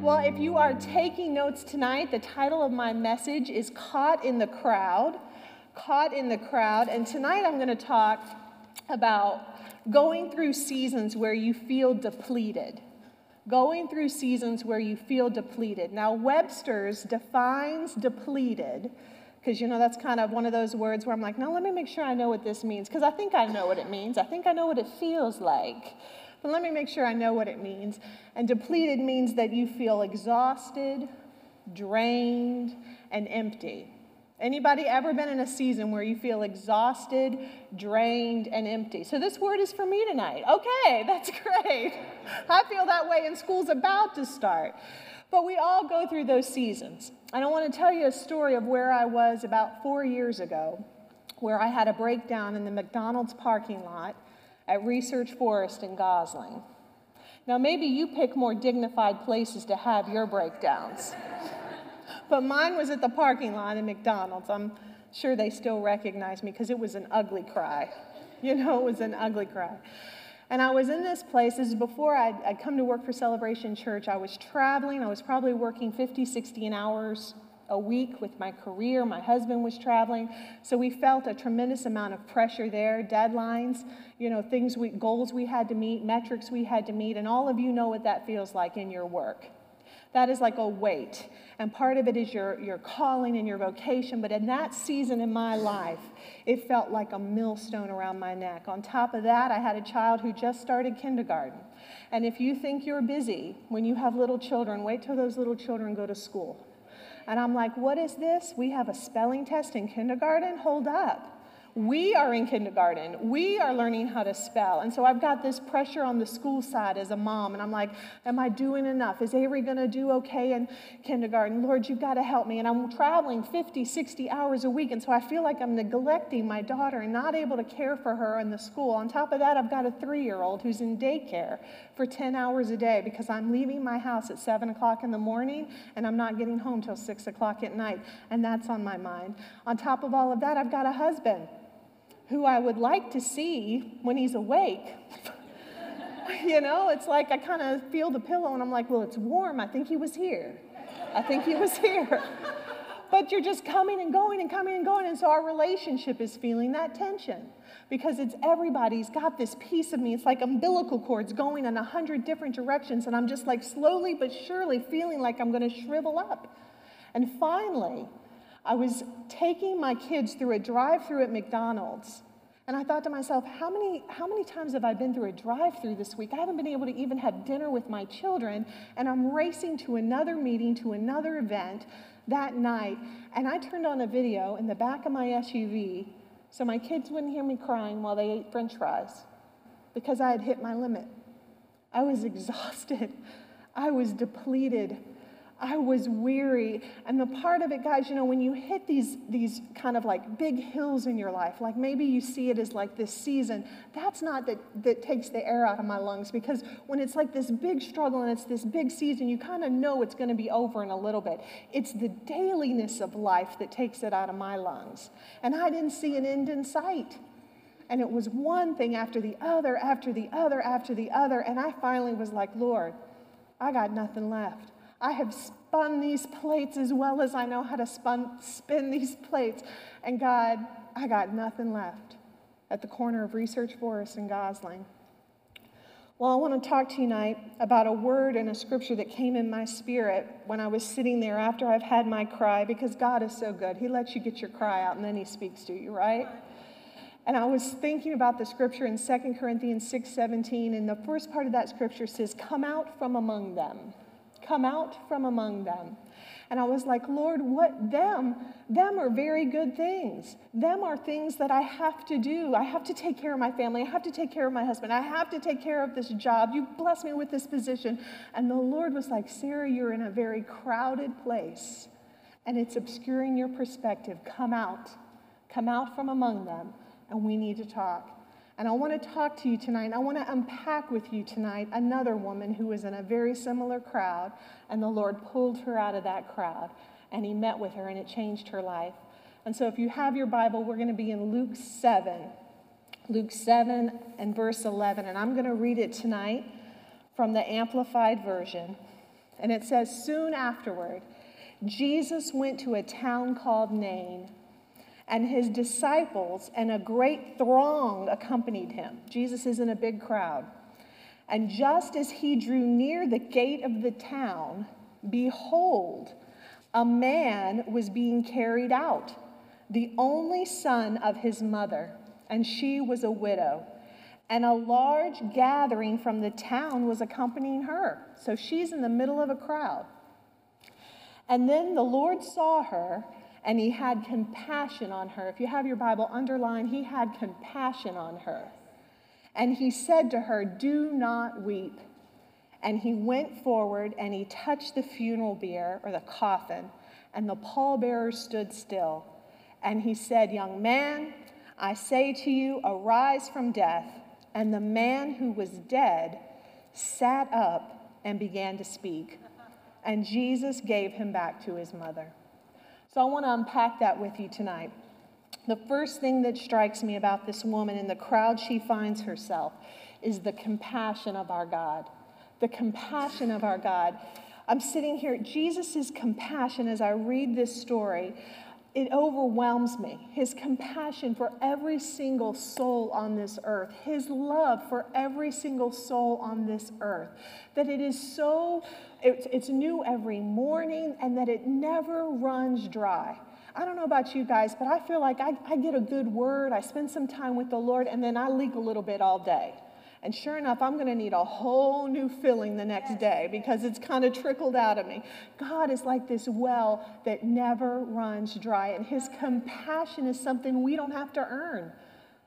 Well, if you are taking notes tonight, the title of my message is Caught in the Crowd. Caught in the Crowd. And tonight I'm going to talk about going through seasons where you feel depleted. Going through seasons where you feel depleted. Now, Webster's defines depleted because you know that's kind of one of those words where I'm like, now let me make sure I know what this means because I think I know what it means. I think I know what it feels like. But let me make sure I know what it means. And depleted means that you feel exhausted, drained, and empty. Anybody ever been in a season where you feel exhausted, drained, and empty? So this word is for me tonight. Okay, that's great. I feel that way and school's about to start. But we all go through those seasons. And I want to tell you a story of where I was about four years ago, where I had a breakdown in the McDonald's parking lot at Research Forest in Gosling. Now, maybe you pick more dignified places to have your breakdowns. but mine was at the parking lot in McDonald's. I'm sure they still recognize me because it was an ugly cry. You know, it was an ugly cry. And I was in this place, this is before I'd, I'd, come to work for Celebration Church. I was traveling, I was probably working 50, 60 an hours a week with my career. My husband was traveling. So we felt a tremendous amount of pressure there, deadlines, you know, things we, goals we had to meet, metrics we had to meet. And all of you know what that feels like in your work. That is like a weight. And part of it is your, your calling and your vocation. But in that season in my life, it felt like a millstone around my neck. On top of that, I had a child who just started kindergarten. And if you think you're busy when you have little children, wait till those little children go to school. And I'm like, what is this? We have a spelling test in kindergarten? Hold up. We are in kindergarten. We are learning how to spell. And so I've got this pressure on the school side as a mom. And I'm like, am I doing enough? Is Avery going to do okay in kindergarten? Lord, you've got to help me. And I'm traveling 50, 60 hours a week. And so I feel like I'm neglecting my daughter and not able to care for her in the school. On top of that, I've got a three year old who's in daycare for 10 hours a day because I'm leaving my house at 7 o'clock in the morning and I'm not getting home till 6 o'clock at night. And that's on my mind. On top of all of that, I've got a husband who I would like to see when he's awake. you know, it's like I kind of feel the pillow and I'm like, well, it's warm. I think he was here. I think he was here. but you're just coming and going and coming and going. And so our relationship is feeling that tension because it's everybody's got this piece of me. It's like umbilical cords going in a hundred different directions. And I'm just like slowly but surely feeling like I'm going to shrivel up. And finally, I was taking my kids through a drive through at McDonald's. And I thought to myself, how many, how many times have I been through a drive through this week? I haven't been able to even have dinner with my children. And I'm racing to another meeting, to another event that night. And I turned on a video in the back of my SUV so my kids wouldn't hear me crying while they ate french fries because I had hit my limit. I was exhausted. I was depleted. I was weary. And the part of it, guys, you know, when you hit these, these kind of like big hills in your life, like maybe you see it as like this season, that's not that, that takes the air out of my lungs because when it's like this big struggle and it's this big season, you kind of know it's going to be over in a little bit. It's the dailiness of life that takes it out of my lungs. And I didn't see an end in sight. And it was one thing after the other, after the other, after the other. And I finally was like, Lord, I got nothing left. I have spun these plates as well as I know how to spun, spin these plates. And God, I got nothing left at the corner of Research Forest and Gosling. Well, I want to talk to you tonight about a word and a scripture that came in my spirit when I was sitting there after I've had my cry, because God is so good. He lets you get your cry out and then He speaks to you, right? And I was thinking about the scripture in 2 Corinthians 6 17, and the first part of that scripture says, Come out from among them come out from among them. And I was like, Lord, what them? Them are very good things. Them are things that I have to do. I have to take care of my family. I have to take care of my husband. I have to take care of this job. You bless me with this position. And the Lord was like, Sarah, you're in a very crowded place and it's obscuring your perspective. Come out. Come out from among them and we need to talk. And I want to talk to you tonight. I want to unpack with you tonight another woman who was in a very similar crowd, and the Lord pulled her out of that crowd, and He met with her, and it changed her life. And so, if you have your Bible, we're going to be in Luke 7. Luke 7 and verse 11. And I'm going to read it tonight from the Amplified Version. And it says, Soon afterward, Jesus went to a town called Nain, and his disciples and a great throng accompanied him. Jesus is in a big crowd. And just as he drew near the gate of the town, behold, a man was being carried out, the only son of his mother, and she was a widow. And a large gathering from the town was accompanying her. So she's in the middle of a crowd. And then the Lord saw her and he had compassion on her. If you have your Bible underlined, he had compassion on her. And he said to her, Do not weep. And he went forward and he touched the funeral bier or the coffin, and the pallbearers stood still. And he said, Young man, I say to you, arise from death. And the man who was dead sat up and began to speak. And Jesus gave him back to his mother. So I want to unpack that with you tonight. The first thing that strikes me about this woman in the crowd she finds herself is the compassion of our God. The compassion of our God. I'm sitting here, Jesus' compassion as I read this story it overwhelms me. His compassion for every single soul on this earth, His love for every single soul on this earth, that it is so, it's, it's new every morning and that it never runs dry. I don't know about you guys, but I feel like I, I get a good word, I spend some time with the Lord, and then I leak a little bit all day. And sure enough, I'm going to need a whole new filling the next day because it's kind of trickled out of me. God is like this well that never runs dry, and His compassion is something we don't have to earn.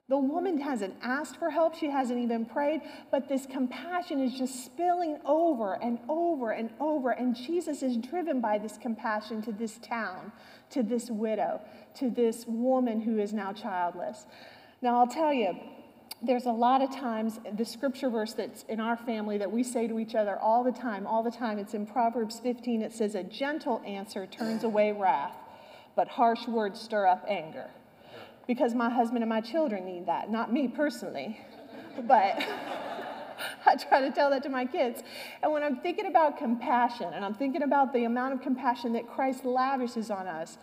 The woman hasn't asked for help, she hasn't even prayed, but this compassion is just spilling over and over and over. And Jesus is driven by this compassion to this town, to this widow, to this woman who is now childless. Now, I'll tell you, there's a lot of times the scripture verse that's in our family that we say to each other all the time, all the time. It's in Proverbs 15. It says, A gentle answer turns away wrath, but harsh words stir up anger. Because my husband and my children need that, not me personally, but I try to tell that to my kids. And when I'm thinking about compassion and I'm thinking about the amount of compassion that Christ lavishes on us,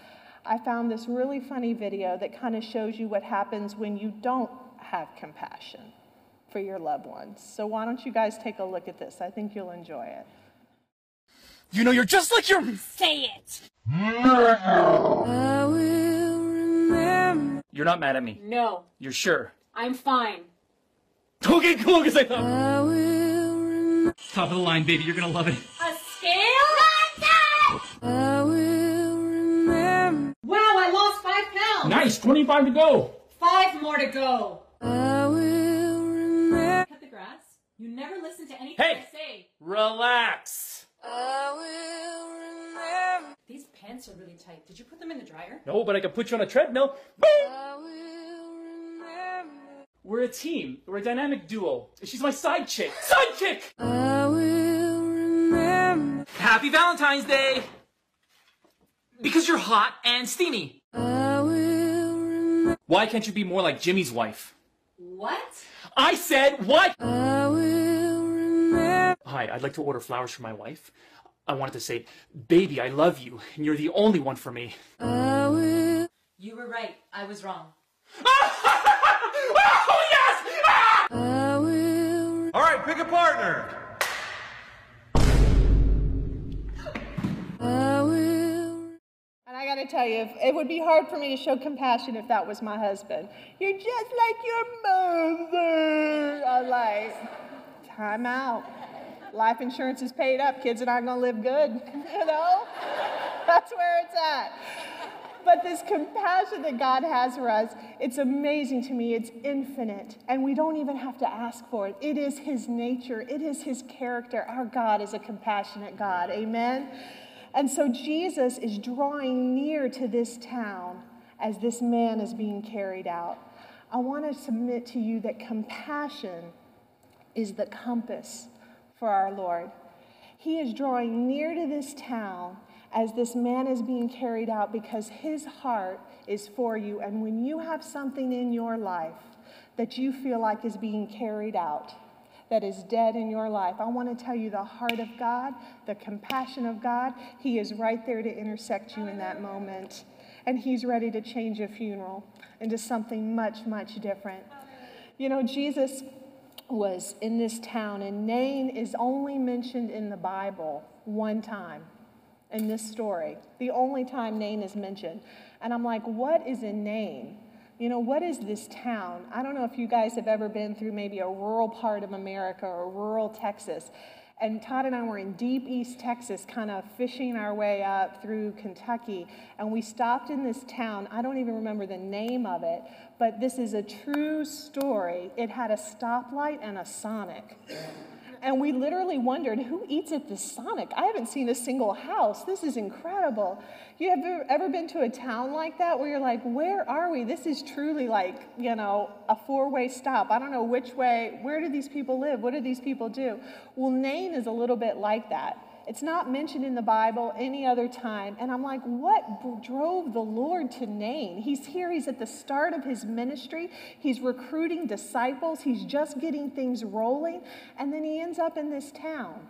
I found this really funny video that kind of shows you what happens when you don't have compassion for your loved ones. So why don't you guys take a look at this? I think you'll enjoy it. You know, you're just like your. Say it. I will remember. You're not mad at me. No, You're sure. I'm fine. Okay, cool, because I thought. I will remember. Top of the line, baby. You're gonna love it. A scale? I will remember. Wow, I lost five pounds. Nice, 25 to go. Five more to go. You never listen to anything Hey! I say. Relax. I will remember. These pants are really tight. Did you put them in the dryer? No, but I can put you on a treadmill. Boom! I will remember. We're a team. We're a dynamic duo. She's my side chick. Sidekick! I will remember. Happy Valentine's Day! Because you're hot and steamy. I will remember. Why can't you be more like Jimmy's wife? What? I said what? I will remember. Hi, I'd like to order flowers for my wife. I wanted to say, baby, I love you, and you're the only one for me. Will. You were right. I was wrong. oh, yes! Ah! Will. All right, pick a partner. I will. And I got to tell you, it would be hard for me to show compassion if that was my husband. You're just like your mother. I'm like, time out. Life insurance is paid up. Kids and are not going to live good. You know? That's where it's at. But this compassion that God has for us, it's amazing to me. It's infinite. And we don't even have to ask for it. It is His nature, it is His character. Our God is a compassionate God. Amen? And so Jesus is drawing near to this town as this man is being carried out. I want to submit to you that compassion is the compass for our Lord. He is drawing near to this town as this man is being carried out because his heart is for you. And when you have something in your life that you feel like is being carried out, that is dead in your life. I want to tell you the heart of God, the compassion of God. He is right there to intersect you in that moment. And He's ready to change your funeral into something much, much different. You know, Jesus was in this town, and Nain is only mentioned in the Bible one time in this story. The only time Nain is mentioned. And I'm like, what is a Nain? You know, what is this town? I don't know if you guys have ever been through maybe a rural part of America or rural Texas. And Todd and I were in deep East Texas, kind of fishing our way up through Kentucky. And we stopped in this town. I don't even remember the name of it, but this is a true story. It had a stoplight and a Sonic and we literally wondered who eats at this Sonic? I haven't seen a single house. This is incredible. You have ever been to a town like that where you're like, where are we? This is truly like, you know, a four way stop. I don't know which way, where do these people live? What do these people do? Well, Nain is a little bit like that. It's not mentioned in the Bible any other time. And I'm like, what drove the Lord to Nain? He's here, he's at the start of his ministry, he's recruiting disciples, he's just getting things rolling, and then he ends up in this town.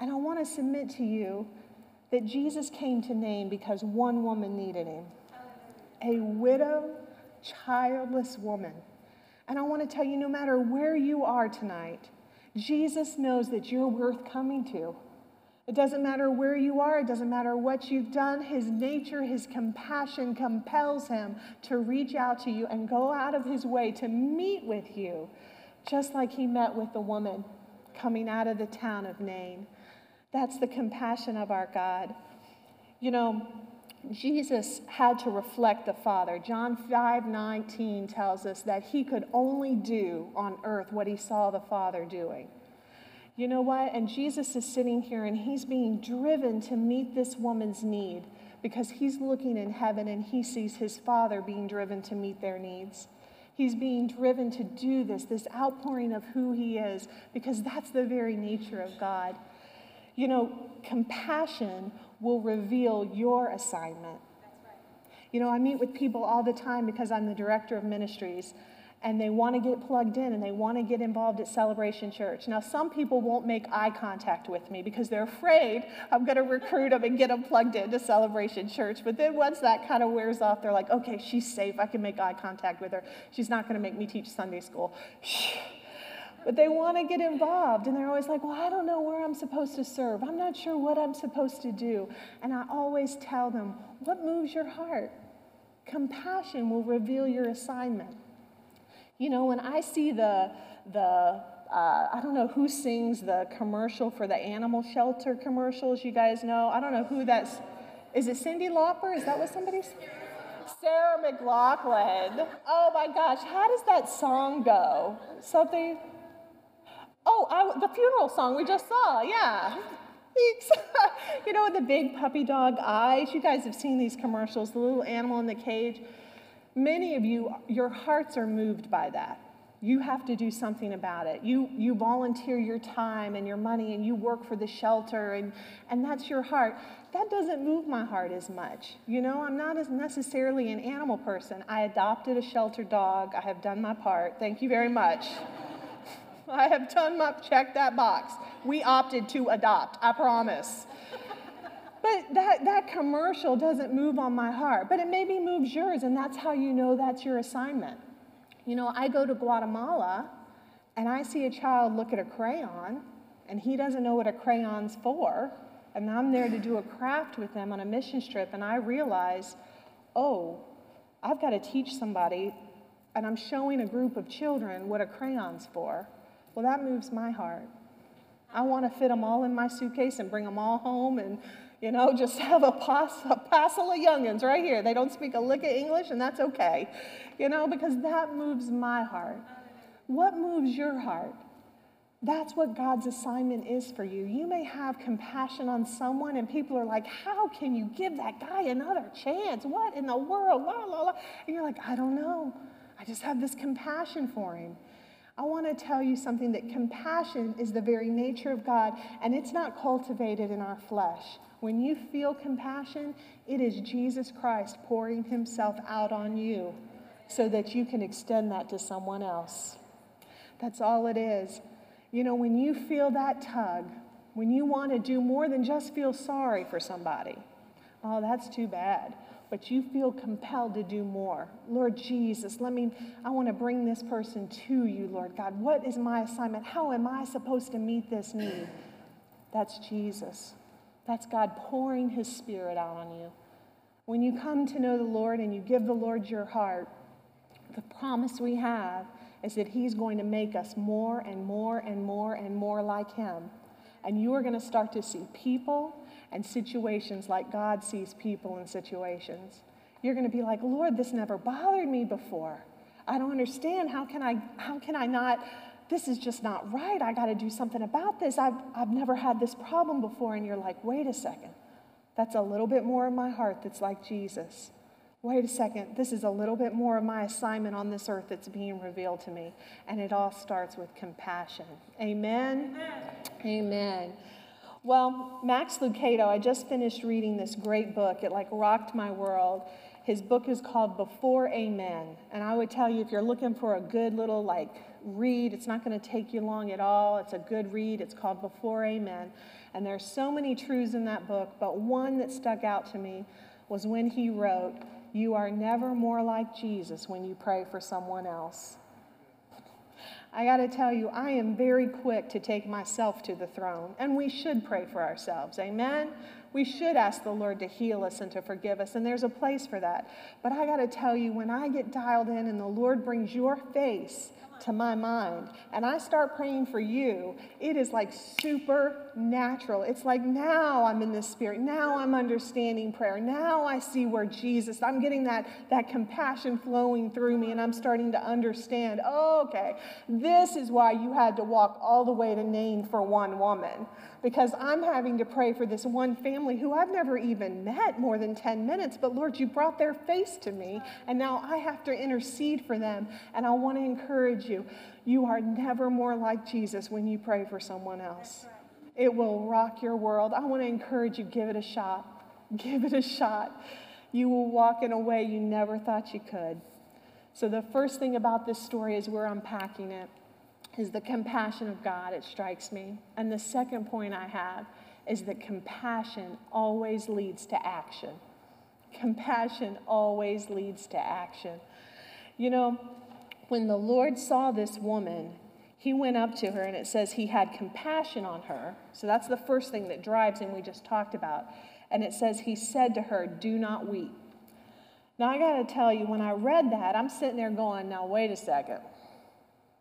And I want to submit to you that Jesus came to Nain because one woman needed him a widow, childless woman. And I want to tell you no matter where you are tonight, Jesus knows that you're worth coming to. It doesn't matter where you are, it doesn't matter what you've done. His nature, his compassion compels him to reach out to you and go out of his way to meet with you, just like he met with the woman coming out of the town of Nain. That's the compassion of our God. You know, Jesus had to reflect the Father. John 5 19 tells us that he could only do on earth what he saw the Father doing. You know what? And Jesus is sitting here and he's being driven to meet this woman's need because he's looking in heaven and he sees his Father being driven to meet their needs. He's being driven to do this, this outpouring of who he is, because that's the very nature of God. You know, compassion will reveal your assignment. You know, I meet with people all the time because I'm the director of ministries and they want to get plugged in and they want to get involved at Celebration Church. Now, some people won't make eye contact with me because they're afraid I'm going to recruit them and get them plugged into Celebration Church. But then once that kind of wears off, they're like, okay, she's safe. I can make eye contact with her. She's not going to make me teach Sunday school. But they want to get involved, and they're always like, Well, I don't know where I'm supposed to serve. I'm not sure what I'm supposed to do. And I always tell them, What moves your heart? Compassion will reveal your assignment. You know, when I see the, the uh, I don't know who sings the commercial for the animal shelter commercials, you guys know. I don't know who that's. Is it Cyndi Lauper? Is that what somebody's? Sarah McLachlan. Oh my gosh, how does that song go? Something. Oh, I, the funeral song we just saw, yeah. you know, the big puppy dog eyes. You guys have seen these commercials, the little animal in the cage. Many of you, your hearts are moved by that. You have to do something about it. You, you volunteer your time and your money and you work for the shelter and, and that's your heart. That doesn't move my heart as much. You know, I'm not as necessarily an animal person. I adopted a shelter dog. I have done my part. Thank you very much. I have done my, check that box. We opted to adopt, I promise. But that, that commercial doesn't move on my heart, but it maybe moves yours, and that's how you know that's your assignment. You know, I go to Guatemala and I see a child look at a crayon, and he doesn't know what a crayon's for, and I'm there to do a craft with them on a mission trip, and I realize, oh, I've got to teach somebody, and I'm showing a group of children what a crayon's for. Well, that moves my heart. I want to fit them all in my suitcase and bring them all home and you know, just have a, pass, a passel of youngins right here. They don't speak a lick of English, and that's okay, you know, because that moves my heart. What moves your heart? That's what God's assignment is for you. You may have compassion on someone, and people are like, How can you give that guy another chance? What in the world? La, la, la. And you're like, I don't know. I just have this compassion for him. I want to tell you something that compassion is the very nature of God, and it's not cultivated in our flesh. When you feel compassion, it is Jesus Christ pouring himself out on you so that you can extend that to someone else. That's all it is. You know, when you feel that tug, when you want to do more than just feel sorry for somebody, oh, that's too bad. But you feel compelled to do more. Lord Jesus, let me, I want to bring this person to you, Lord God. What is my assignment? How am I supposed to meet this need? That's Jesus. That's God pouring his spirit out on you. When you come to know the Lord and you give the Lord your heart, the promise we have is that he's going to make us more and more and more and more like him. And you are going to start to see people and situations like God sees people and situations. You're going to be like, Lord, this never bothered me before. I don't understand. How can I, how can I not? This is just not right. I got to do something about this. I've, I've never had this problem before. And you're like, wait a second. That's a little bit more of my heart that's like Jesus. Wait a second. This is a little bit more of my assignment on this earth that's being revealed to me. And it all starts with compassion. Amen. Amen. Amen. Well, Max Lucado, I just finished reading this great book. It like rocked my world. His book is called Before Amen. And I would tell you if you're looking for a good little like read, it's not going to take you long at all. It's a good read. It's called Before Amen. And there's so many truths in that book, but one that stuck out to me was when he wrote, "You are never more like Jesus when you pray for someone else." I got to tell you, I am very quick to take myself to the throne, and we should pray for ourselves. Amen? We should ask the Lord to heal us and to forgive us, and there's a place for that. But I got to tell you, when I get dialed in and the Lord brings your face to my mind and I start praying for you, it is like supernatural. It's like now I'm in the spirit. Now I'm understanding prayer. Now I see where Jesus, I'm getting that, that compassion flowing through me and I'm starting to understand, okay, this is why you had to walk all the way to Nain for one woman because I'm having to pray for this one family who I've never even met more than 10 minutes. But Lord, you brought their face to me, and now I have to intercede for them. And I want to encourage you you are never more like Jesus when you pray for someone else. It will rock your world. I want to encourage you give it a shot. Give it a shot. You will walk in a way you never thought you could. So, the first thing about this story is we're unpacking it is the compassion of God, it strikes me. And the second point I have is that compassion always leads to action. Compassion always leads to action. You know, when the Lord saw this woman, he went up to her and it says he had compassion on her. So that's the first thing that drives him, we just talked about. And it says he said to her, Do not weep. Now I got to tell you, when I read that, I'm sitting there going, Now wait a second.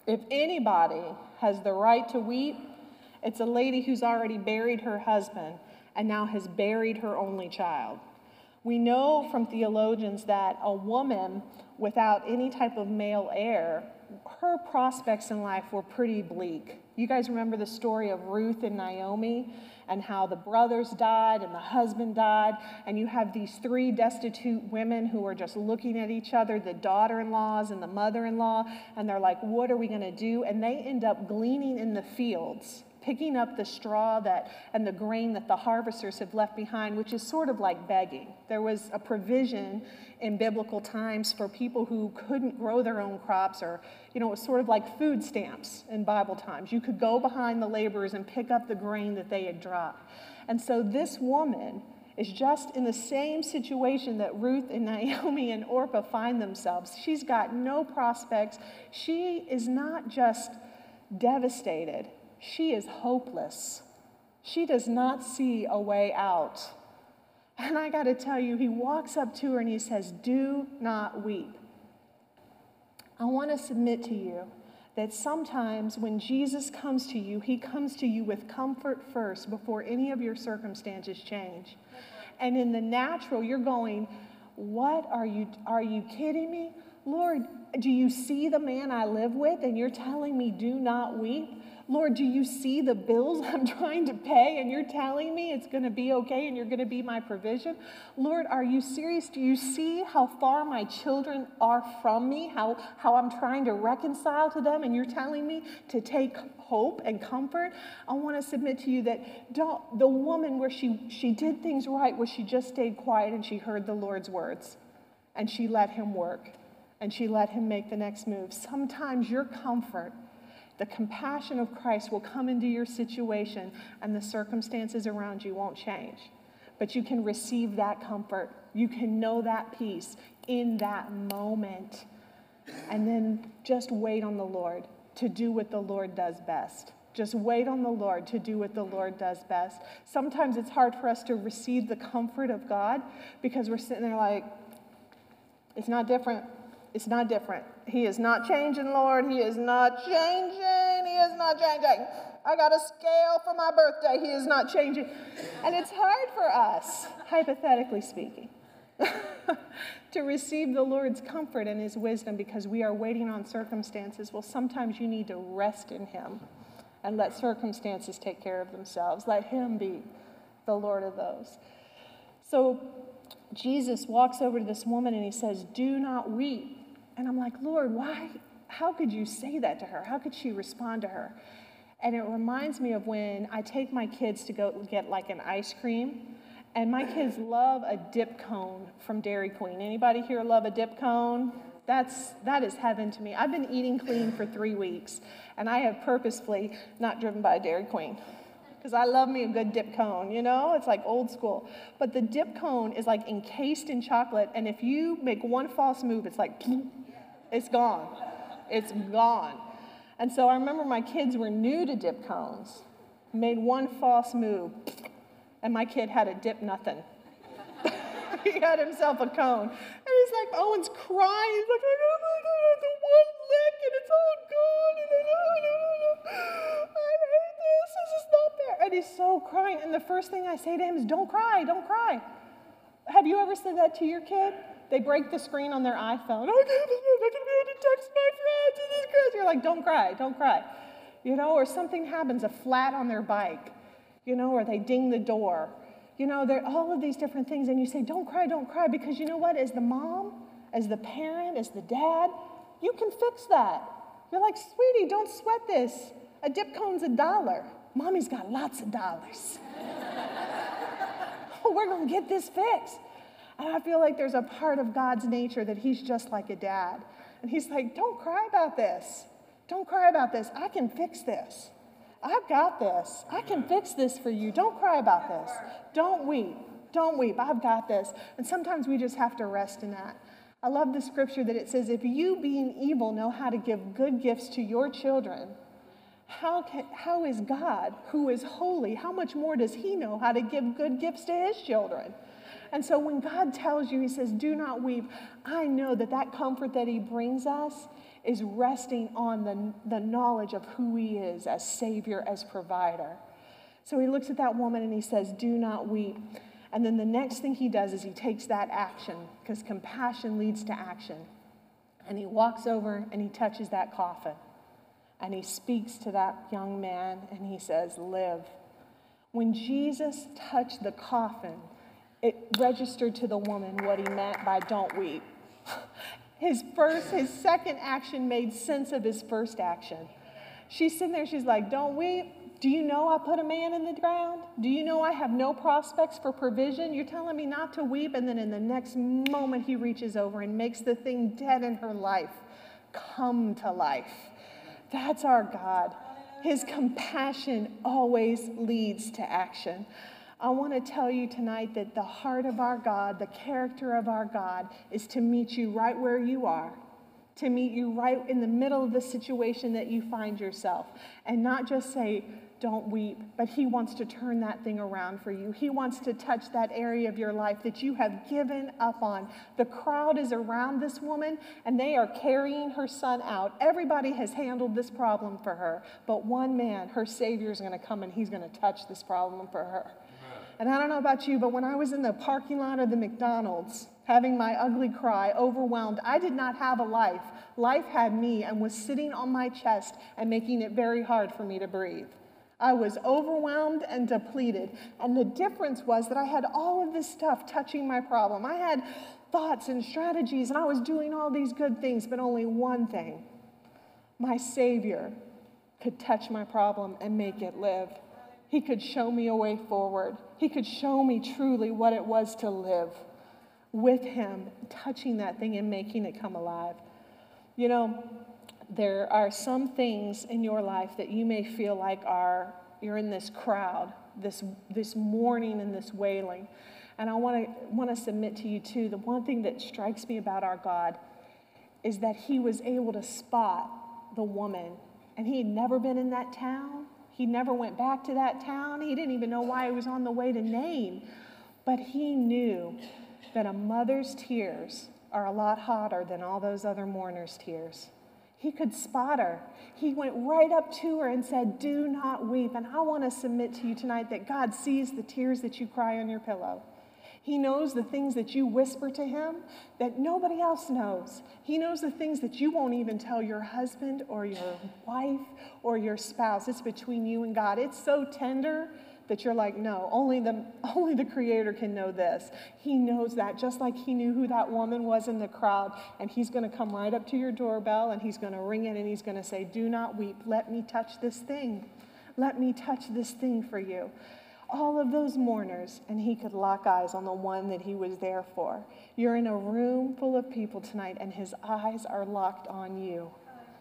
If anybody has the right to weep, it's a lady who's already buried her husband and now has buried her only child. We know from theologians that a woman without any type of male heir, her prospects in life were pretty bleak. You guys remember the story of Ruth and Naomi? and how the brothers died and the husband died. And you have these three destitute women who are just looking at each other, the daughter in laws and the mother in law, and they're like, What are we going to do? And they end up gleaning in the fields picking up the straw that and the grain that the harvesters have left behind, which is sort of like begging. There was a provision in biblical times for people who couldn't grow their own crops, or you know, it was sort of like food stamps in Bible times. You could go behind the laborers and pick up the grain that they had dropped. And so this woman is just in the same situation that Ruth and Naomi and Orpah find themselves. She's got no prospects. She is not just devastated, she is hopeless. She does not see a way out. And I got to tell you, he walks up to her and he says, Do not weep. I want to submit to you that sometimes when Jesus comes to you, he comes to you with comfort first before any of your circumstances change. And in the natural, you're going, What are you, are you kidding me? Lord, do you see the man I live with and you're telling me do not weep? Lord, do you see the bills I'm trying to pay and you're telling me it's going to be okay and you're going to be my provision? Lord, are you serious? Do you see how far my children are from me? How, how I'm trying to reconcile to them and you're telling me to take hope and comfort? I want to submit to you that the woman where she, she did things right, was she just stayed quiet and she heard the Lord's words and she let him work and she let him make the next move. Sometimes your comfort The compassion of Christ will come into your situation, and the circumstances around you won't change. But you can receive that comfort. You can know that peace in that moment. And then just wait on the Lord to do what the Lord does best. Just wait on the Lord to do what the Lord does best. Sometimes it's hard for us to receive the comfort of God because we're sitting there like, it's not different. It's not different. He is not changing, Lord. He is not changing. He is not changing. I got a scale for my birthday. He is not changing. And it's hard for us, hypothetically speaking, to receive the Lord's comfort and His wisdom because we are waiting on circumstances. Well, sometimes you need to rest in Him and let circumstances take care of themselves. Let Him be the Lord of those. So Jesus walks over to this woman and He says, Do not weep. And I'm like, Lord, why? How could you say that to her? How could she respond to her? And it reminds me of when I take my kids to go get like an ice cream. And my kids love a dip cone from Dairy Queen. Anybody here love a dip cone? That's that is heaven to me. I've been eating clean for three weeks, and I have purposefully not driven by a Dairy Queen because I love me a good dip cone, you know? It's like old school. But the dip cone is like encased in chocolate, and if you make one false move, it's like, it's gone. It's gone. And so I remember my kids were new to dip cones, made one false move, and my kid had a dip nothing. he had himself a cone. And he's like, Owen's crying. He's like, oh the one lick and it's all gone. And I, I this. This is not fair. And he's so crying. And the first thing I say to him is, don't cry, don't cry. Have you ever said that to your kid? They break the screen on their iPhone. Oh, I can't believe I can be able to text my friends. This is crazy. You're like, don't cry, don't cry. You know, or something happens, a flat on their bike, you know, or they ding the door. You know, there are all of these different things, and you say, don't cry, don't cry, because you know what? As the mom, as the parent, as the dad, you can fix that. You're like, sweetie, don't sweat this. A dip cone's a dollar. Mommy's got lots of dollars. we're going to get this fixed. And I feel like there's a part of God's nature that He's just like a dad. And He's like, don't cry about this. Don't cry about this. I can fix this. I've got this. I can fix this for you. Don't cry about this. Don't weep. Don't weep. I've got this. And sometimes we just have to rest in that. I love the scripture that it says, if you, being evil, know how to give good gifts to your children, how, can, how is God, who is holy, how much more does He know how to give good gifts to His children? And so when God tells you, He says, do not weep, I know that that comfort that He brings us is resting on the, the knowledge of who He is as Savior, as provider. So He looks at that woman and He says, do not weep. And then the next thing He does is He takes that action, because compassion leads to action. And He walks over and He touches that coffin. And He speaks to that young man and He says, live. When Jesus touched the coffin, it registered to the woman what he meant by don't weep. His first, his second action made sense of his first action. She's sitting there, she's like, Don't weep. Do you know I put a man in the ground? Do you know I have no prospects for provision? You're telling me not to weep. And then in the next moment, he reaches over and makes the thing dead in her life come to life. That's our God. His compassion always leads to action. I want to tell you tonight that the heart of our God, the character of our God, is to meet you right where you are, to meet you right in the middle of the situation that you find yourself, and not just say, don't weep, but He wants to turn that thing around for you. He wants to touch that area of your life that you have given up on. The crowd is around this woman and they are carrying her son out. Everybody has handled this problem for her, but one man, her Savior, is going to come and He's going to touch this problem for her. And I don't know about you, but when I was in the parking lot of the McDonald's, having my ugly cry, overwhelmed, I did not have a life. Life had me and was sitting on my chest and making it very hard for me to breathe. I was overwhelmed and depleted. And the difference was that I had all of this stuff touching my problem. I had thoughts and strategies, and I was doing all these good things, but only one thing my Savior could touch my problem and make it live. He could show me a way forward. He could show me truly what it was to live with Him, touching that thing and making it come alive. You know, there are some things in your life that you may feel like are you're in this crowd, this this mourning and this wailing. And I want to want to submit to you too. The one thing that strikes me about our God is that he was able to spot the woman and he had never been in that town. He never went back to that town. He didn't even know why he was on the way to Nain. But he knew that a mother's tears are a lot hotter than all those other mourners' tears. He could spot her. He went right up to her and said, Do not weep. And I want to submit to you tonight that God sees the tears that you cry on your pillow. He knows the things that you whisper to him that nobody else knows. He knows the things that you won't even tell your husband or your wife or your spouse. It's between you and God. It's so tender that you're like, no, only the, only the Creator can know this. He knows that, just like He knew who that woman was in the crowd. And He's going to come right up to your doorbell and He's going to ring it and He's going to say, Do not weep. Let me touch this thing. Let me touch this thing for you. All of those mourners, and He could lock eyes on the one that He was there for. You're in a room full of people tonight, and His eyes are locked on you.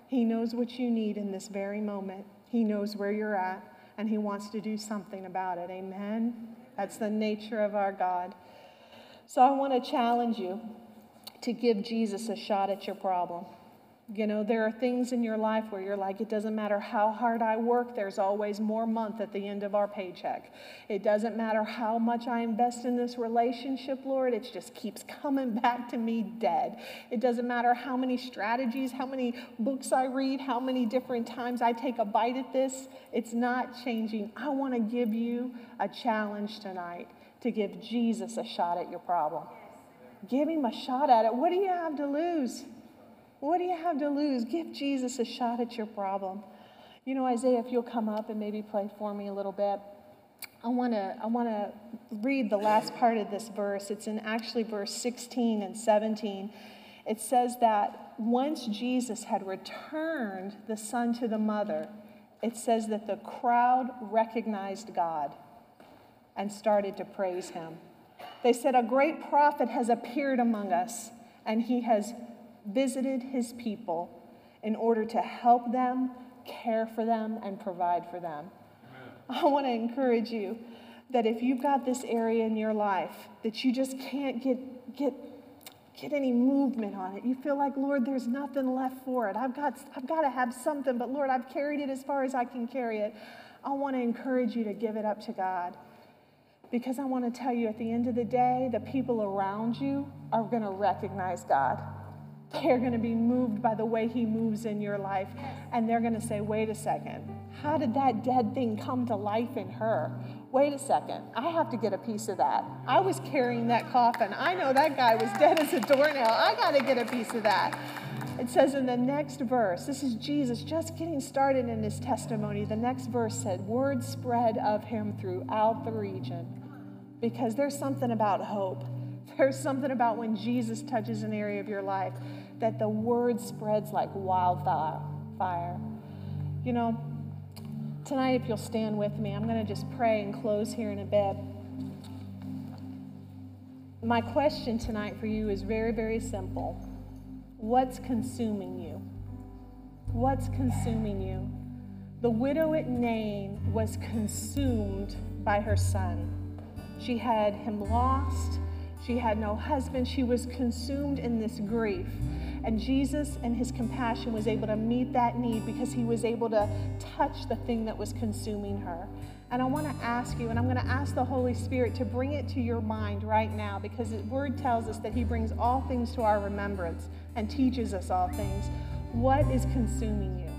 He knows what you need in this very moment. He knows where you're at and He wants to do something about it. Amen? That's the nature of our God. So I want to challenge you to give Jesus a shot at your problem. You know, there are things in your life where you're like, it doesn't matter how hard I work, there's always more month at the end of our paycheck. It doesn't matter how much I invest in this relationship, Lord, it just keeps coming back to me dead. It doesn't matter how many strategies, how many books I read, how many different times I take a bite at this, it's not changing. I want to give you a challenge tonight to give Jesus a shot at your problem. Give him a shot at it. What do you have to lose? What do you have to lose? Give Jesus a shot at your problem. You know, Isaiah, if you'll come up and maybe play for me a little bit. I want to I want to read the last part of this verse. It's in actually verse 16 and 17. It says that once Jesus had returned the son to the mother, it says that the crowd recognized God and started to praise him. They said, A great prophet has appeared among us, and he has visited his people in order to help them, care for them, and provide for them. Amen. I want to encourage you that if you've got this area in your life that you just can't get, get, get any movement on it, you feel like, Lord, there's nothing left for it. I've got, I've got to have something, but Lord, I've carried it as far as I can carry it. I want to encourage you to give it up to God. Because I want to tell you, at the end of the day, the people around you are going to recognize God. They're going to be moved by the way He moves in your life. And they're going to say, wait a second, how did that dead thing come to life in her? Wait a second, I have to get a piece of that. I was carrying that coffin. I know that guy was dead as a doornail. I got to get a piece of that. It says in the next verse, this is Jesus just getting started in his testimony. The next verse said, Word spread of him throughout the region. Because there's something about hope. There's something about when Jesus touches an area of your life that the word spreads like wildfire. You know, tonight, if you'll stand with me, I'm going to just pray and close here in a bit. My question tonight for you is very, very simple What's consuming you? What's consuming you? The widow at Nain was consumed by her son. She had him lost. She had no husband. She was consumed in this grief. And Jesus, and his compassion, was able to meet that need because he was able to touch the thing that was consuming her. And I want to ask you, and I'm going to ask the Holy Spirit to bring it to your mind right now because the word tells us that he brings all things to our remembrance and teaches us all things. What is consuming you?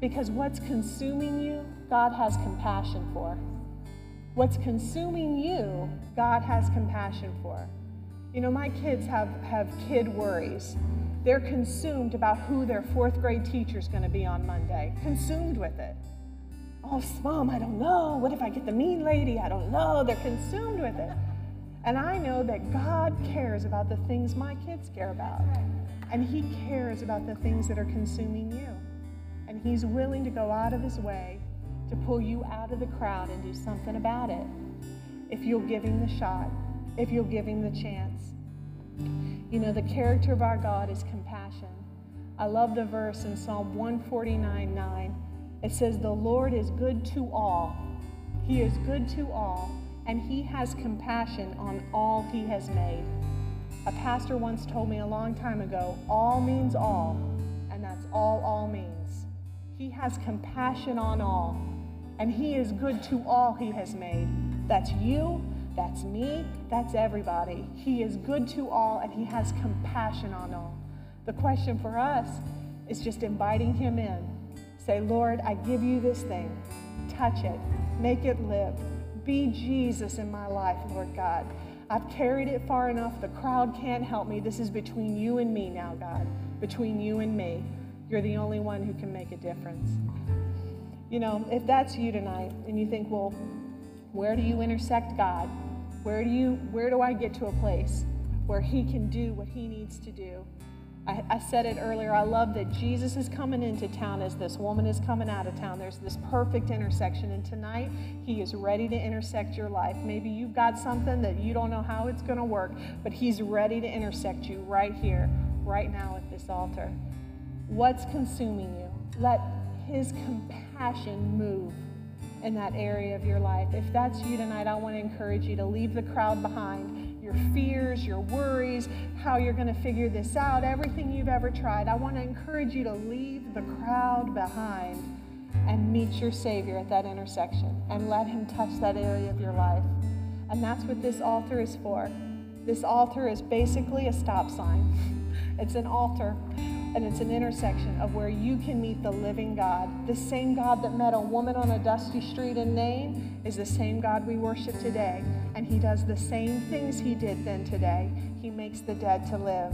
Because what's consuming you, God has compassion for. What's consuming you, God has compassion for. You know, my kids have, have kid worries. They're consumed about who their fourth grade teacher is going to be on Monday, consumed with it. Oh, mom, I don't know. What if I get the mean lady? I don't know. They're consumed with it. And I know that God cares about the things my kids care about. And He cares about the things that are consuming you. And He's willing to go out of His way to pull you out of the crowd and do something about it if you'll give him the shot, if you'll give him the chance. You know, the character of our God is compassion. I love the verse in Psalm 149 9. It says, The Lord is good to all. He is good to all, and He has compassion on all He has made. A pastor once told me a long time ago all means all, and that's all all means. He has compassion on all, and He is good to all He has made. That's you, that's me, that's everybody. He is good to all, and He has compassion on all. The question for us is just inviting Him in. Say, Lord, I give you this thing. Touch it, make it live. Be Jesus in my life, Lord God. I've carried it far enough. The crowd can't help me. This is between you and me now, God. Between you and me. You're the only one who can make a difference. You know, if that's you tonight and you think, well, where do you intersect God? Where do you where do I get to a place where he can do what he needs to do? I, I, said it earlier. I love that Jesus is coming into town as this woman is coming out of town. There's this perfect intersection. And tonight, He is ready to intersect your life. Maybe you've got something that you don't know how it's going to work, but He's ready to intersect you right here, right now at this altar. What's consuming you? Let His compassion move in that area of your life. If that's you tonight, I want to encourage you to leave the crowd behind your fears, your worries, how you're going to figure this out, everything you've ever tried. I want to encourage you to leave the crowd behind and meet your Savior at that intersection and let Him touch that area of your life. And that's what this altar is for. This altar is basically a stop sign, it's an altar and it's an intersection of where you can meet the living God. The same God that met a woman on a dusty street in Nain is the same God we worship today. And he does the same things he did then today. He makes the dead to live.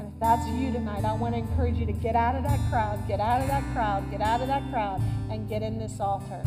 And if that's you tonight, I want to encourage you to get out of that crowd, get out of that crowd, get out of that crowd, and get in this altar.